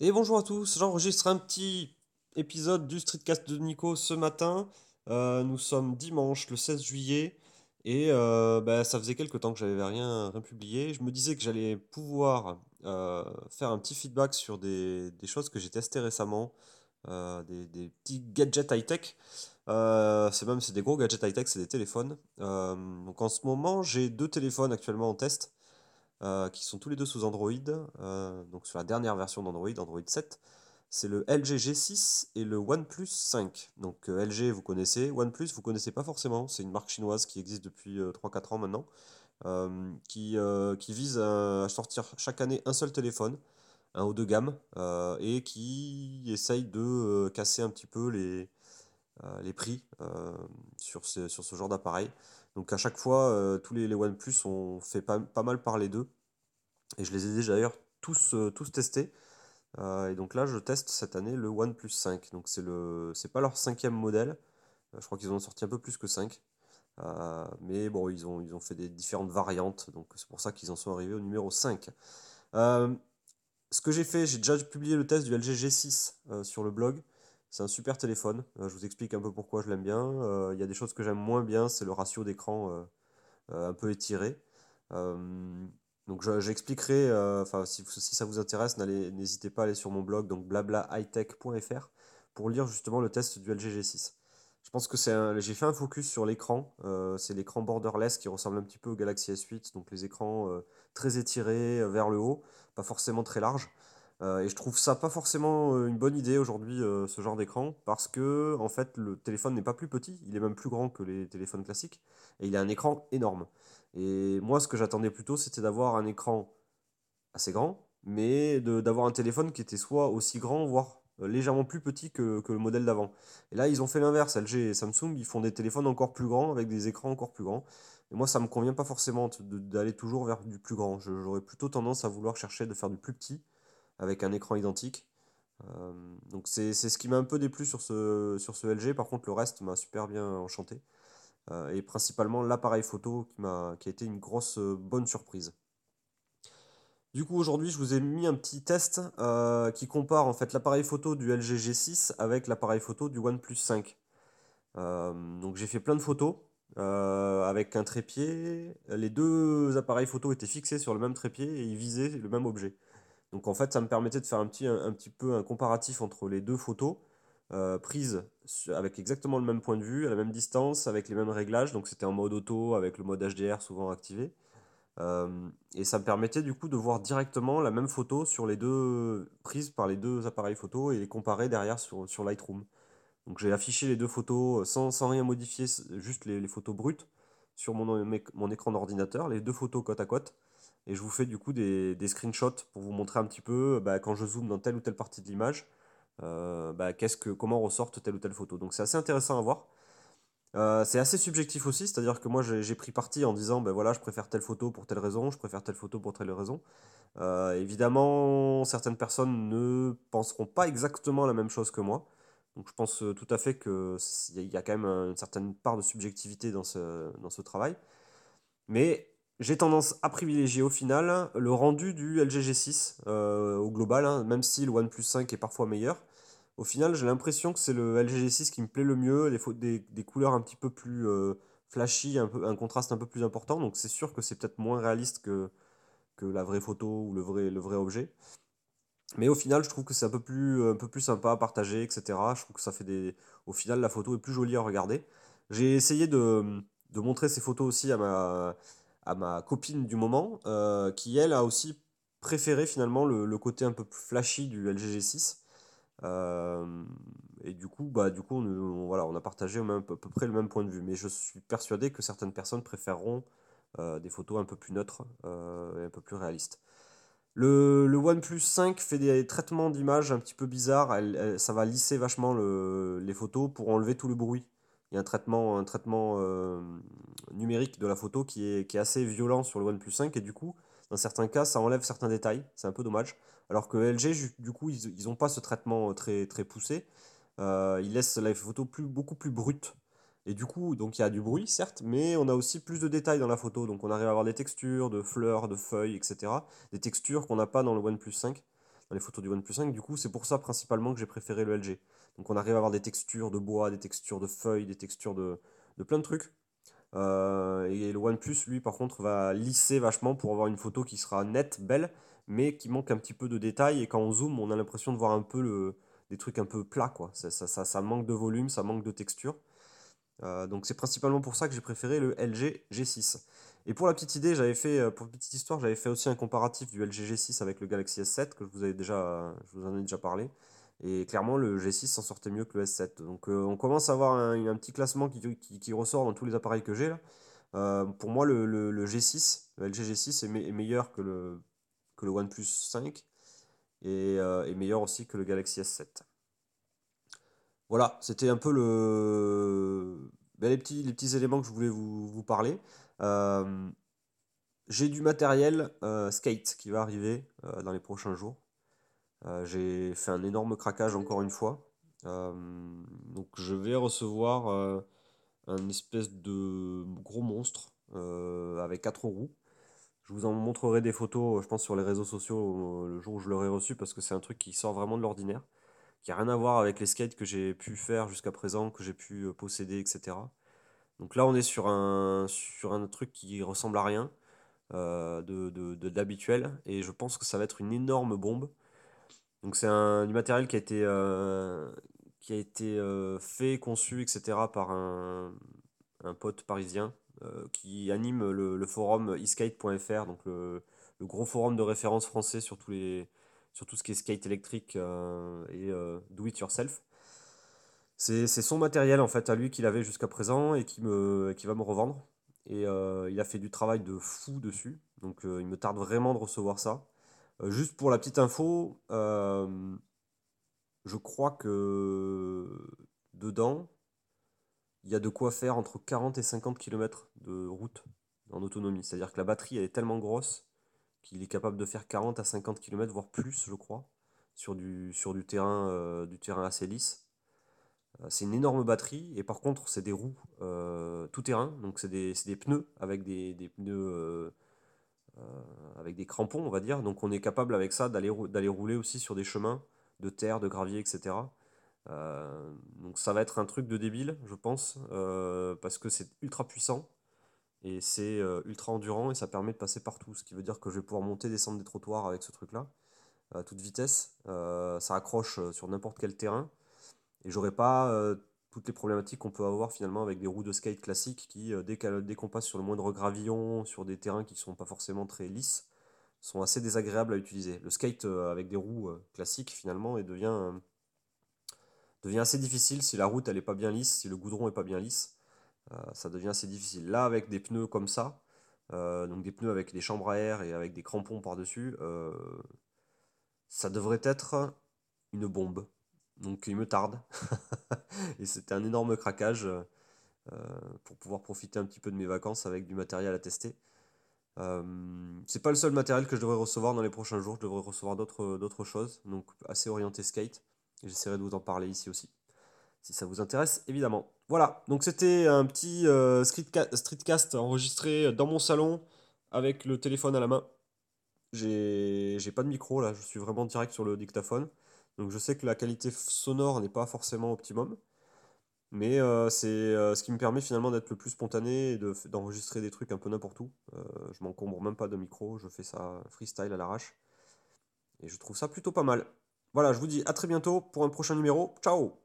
Et bonjour à tous, j'enregistre un petit épisode du Streetcast de Nico ce matin. Euh, nous sommes dimanche le 16 juillet et euh, bah, ça faisait quelques temps que j'avais rien, rien publié. Je me disais que j'allais pouvoir euh, faire un petit feedback sur des, choses que j'ai testées récemment, des, petits gadgets high-tech. C'est même c'est des gros gadgets high-tech, c'est des téléphones. Donc en ce moment j'ai deux téléphones actuellement en test euh, qui sont tous les deux sous Android, euh, donc sur la dernière version d'Android, Android 7. C'est le LG G6 et le OnePlus 5. Donc euh, LG, vous connaissez, OnePlus, vous connaissez pas forcément. C'est une marque chinoise qui existe depuis euh, 3-4 ans maintenant, qui, qui vise à, sortir chaque année un seul téléphone, un haut de gamme, et qui essaye de casser un petit peu les, les prix sur ce, genre d'appareil. Donc à chaque fois, euh, tous les, les OnePlus ont fait pas, pas mal parler d'eux. Et je les ai déjà d'ailleurs tous, euh, tous testés. Euh, et donc là, je teste cette année le OnePlus 5. Donc c'est le, c'est pas leur cinquième modèle. Je crois qu'ils ont sorti un peu plus que 5. Euh, mais bon, ils ont, ils ont fait des différentes variantes. Donc c'est pour ça qu'ils en sont arrivés au numéro 5. Euh, ce que j'ai fait, j'ai déjà publié le test du LG G6 euh, sur le blog. C'est un super téléphone. Euh, je vous explique un peu pourquoi je l'aime bien. Euh, Il y a des choses que j'aime moins bien, c'est le ratio d'écran euh, un peu étiré. Donc je- j'expliquerai, enfin si, ça vous intéresse, n'hésitez pas à aller sur mon blog, donc blablahightech.fr, pour lire justement le test du LG G6. Je pense que c'est j'ai fait un focus sur l'écran, c'est l'écran borderless qui ressemble un petit peu au Galaxy S8, donc les écrans très étirés vers le haut, pas forcément très larges. Euh, et je trouve ça pas forcément euh, une bonne idée aujourd'hui, euh, ce genre d'écran, parce que en fait le téléphone n'est pas plus petit, il est même plus grand que les téléphones classiques, et il a un écran énorme. Et moi, ce que j'attendais plutôt, c'était d'avoir un écran assez grand, mais d'avoir un téléphone qui était soit aussi grand, voire légèrement plus petit que, que le modèle d'avant. Et là, ils ont fait l'inverse. LG et Samsung, ils font des téléphones encore plus grands, avec des écrans encore plus grands. Et moi, ça me convient pas forcément d'aller toujours vers du plus grand. J'aurais plutôt tendance à vouloir chercher de faire du plus petit, avec un écran identique. Euh, donc c'est ce qui m'a un peu déplu sur ce, sur ce LG. Par contre, le reste m'a super bien enchanté. Euh, et principalement l'appareil photo qui m'a, qui a été une grosse euh, bonne surprise. Du coup, aujourd'hui, je vous ai mis un petit test qui compare en fait l'appareil photo du LG G6 avec l'appareil photo du OnePlus 5. Euh, donc j'ai fait plein de photos avec un trépied. Les deux appareils photo étaient fixés sur le même trépied et ils visaient le même objet. Donc en fait, ça me permettait de faire un petit, un, petit peu un comparatif entre les deux photos euh, prises avec exactement le même point de vue, à la même distance, avec les mêmes réglages. Donc c'était en mode auto avec le mode HDR souvent activé. Euh, et ça me permettait du coup de voir directement la même photo sur les deux prises par les deux appareils photo et les comparer derrière sur, Lightroom. Donc j'ai affiché les deux photos euh, sans, sans rien modifier, juste les, les photos brutes sur mon, mon écran d'ordinateur, les deux photos côte à côte. Et je vous fais du coup des, des screenshots pour vous montrer un petit peu bah, quand je zoome dans telle ou telle partie de l'image, euh, bah, qu'est-ce que, comment ressortent telle ou telle photo. Donc c'est assez intéressant à voir. Euh, c'est assez subjectif aussi, c'est-à-dire que moi j'ai pris parti en disant ben voilà je préfère telle photo pour telle raison, je préfère telle photo pour telle raison. Euh, évidemment, certaines personnes ne penseront pas exactement la même chose que moi. Donc je pense euh, tout à fait que s- il y, y a quand même un- une certaine part de subjectivité dans ce, dans ce travail. Mais j'ai tendance à privilégier au final le rendu du LG G6 euh, au global, hein, même si le OnePlus 5 est parfois meilleur. Au final, j'ai l'impression que c'est le LG G6 qui me plaît le mieux, des, couleurs un petit peu plus euh, flashy, un contraste un peu plus important. Donc c'est sûr que c'est peut-être moins réaliste que, la vraie photo ou le vrai, objet. Mais au final, je trouve que c'est un peu plus, sympa à partager, etc. Je trouve que ça fait des... Au final, la photo est plus jolie à regarder. J'ai essayé de montrer ces photos aussi à ma, à ma copine du moment, euh, qui elle a aussi préféré finalement le, côté un peu plus flashy du LG G6. Euh, et du coup, bah, du coup on, voilà, on a partagé à peu près le même point de vue. Mais je suis persuadé que certaines personnes préféreront euh, des photos un peu plus neutres et un peu plus réalistes. Le, le OnePlus 5 fait des traitements d'image un petit peu bizarres. Ça va lisser vachement le- les photos pour enlever tout le bruit. Il y a un traitement, un traitement euh, numérique de la photo qui est, qui est assez violent sur le OnePlus 5 et du coup, dans certains cas, ça enlève certains détails. C'est un peu dommage. Alors que LG, du coup, ils n'ont pas ce traitement euh, très, très poussé. Euh, ils laissent la photo plus, beaucoup plus brute. Et du coup, donc il y a du bruit, certes, mais on a aussi plus de détails dans la photo. Donc on arrive à avoir des textures, de fleurs, de feuilles, etc des textures qu'on n'a pas dans le OnePlus 5. dans les photos du OnePlus 5. Du coup, c'est pour ça principalement que j'ai préféré le LG. Donc on arrive à avoir des textures de bois, des textures de feuilles, des textures de, plein de trucs. Euh, et le OnePlus, lui, par contre, va lisser vachement pour avoir une photo qui sera nette, belle, mais qui manque un petit peu de détails. Et quand on zoome, on a l'impression de voir un peu le, des trucs un peu plats, quoi. Ça, ça, manque de volume, ça manque de texture. Euh, donc c'est principalement pour ça que j'ai préféré le LG G6. Et pour la petite idée, j'avais fait, euh, pour la petite histoire, j'avais fait aussi un comparatif du LG G6 avec le Galaxy S7 que vous, déjà, je vous en ai déjà parlé. Et clairement, le G6 s'en sortait mieux que le S7. Donc euh, on commence à avoir un, petit classement qui, ressort dans tous les appareils que j'ai là. Euh, pour moi, le, G6, le LG G6 est, meilleur que le, que le OnePlus 5 et euh, est meilleur aussi que le Galaxy S7. Voilà, c'était un peu le... Ben, les, petits, les petits éléments que je voulais vous parler. j'ai du matériel skate qui va arriver dans les prochains jours. Euh, j'ai fait un énorme craquage encore une fois. Euh, donc je vais recevoir euh, un espèce de gros monstre avec quatre roues. Je vous en montrerai des photos, je pense, sur les réseaux sociaux le jour où je l'aurai reçu parce que c'est un truc qui sort vraiment de l'ordinaire, qui n'a rien à voir avec les skates que j'ai pu faire jusqu'à présent, que j'ai pu posséder, etc. Donc là, on est sur un, sur un truc qui ressemble à rien de, d'habituel et je pense que ça va être une énorme bombe. Donc c'est un, du matériel qui a été, euh, qui a été euh, fait, conçu, etc. par un, un pote parisien euh, qui anime le, forum eskate.fr, donc le, gros forum de référence français sur, tous les, sur tout ce qui est skate électrique et do it yourself. C'est son matériel en fait à lui qu'il avait jusqu'à présent et qui, me, qui va me revendre. Et il a fait du travail de fou dessus. Donc il me tarde vraiment de recevoir ça. Euh, juste pour la petite info, euh, je crois que dedans, il y a de quoi faire entre 40 et 50 km de route en autonomie. C'est-à-dire que la batterie elle est tellement grosse qu'il est capable de faire 40 à 50 km, voire plus, je crois, sur du, terrain, euh, du terrain assez lisse. c'est une énorme batterie, et par contre, c'est des roues tout terrain, donc c'est des, pneus avec des, pneus avec des crampons, on va dire. Donc on est capable avec ça d'aller rouler aussi sur des chemins de terre, de gravier, etc. Euh, donc ça va être un truc de débile, je pense, euh, parce que c'est ultra puissant et c'est ultra endurant et ça permet de passer partout. Ce qui veut dire que je vais pouvoir monter, descendre des trottoirs avec ce truc-là à toute vitesse. ça accroche sur n'importe quel terrain et j'aurai pas toutes les problématiques qu'on peut avoir finalement avec des roues de skate classiques qui, euh, dès qu'on passe sur le moindre gravillon, sur des terrains qui ne sont pas forcément très lisses, sont assez désagréables à utiliser. Le skate euh, avec des roues euh, classiques finalement devient assez difficile si la route elle est pas bien lisse, si le goudron est pas bien lisse, ça devient assez difficile. Là avec des pneus comme ça, donc des pneus avec des chambres à air et avec des crampons par-dessus, ça devrait être une bombe. Donc il me tarde. et c'était un énorme craquage euh, pour pouvoir profiter un petit peu de mes vacances avec du matériel à tester. Euh, c'est pas le seul matériel que je devrais recevoir dans les prochains jours, je devrais recevoir d'autres choses, donc assez orienté skate. J'essaierai de vous en parler ici aussi, si ça vous intéresse évidemment. Voilà, donc c'était un petit euh, streetcast enregistré dans mon salon avec le téléphone à la main. J'ai pas de micro là, je suis vraiment direct sur le dictaphone. Donc je sais que la qualité sonore n'est pas forcément optimum, mais euh, c'est euh, ce qui me permet finalement d'être le plus spontané et d'enregistrer des trucs un peu n'importe où. Euh, je m'encombre même pas de micro, je fais ça freestyle à l'arrache. Et je trouve ça plutôt pas mal. Voilà, je vous dis à très bientôt pour un prochain numéro. Ciao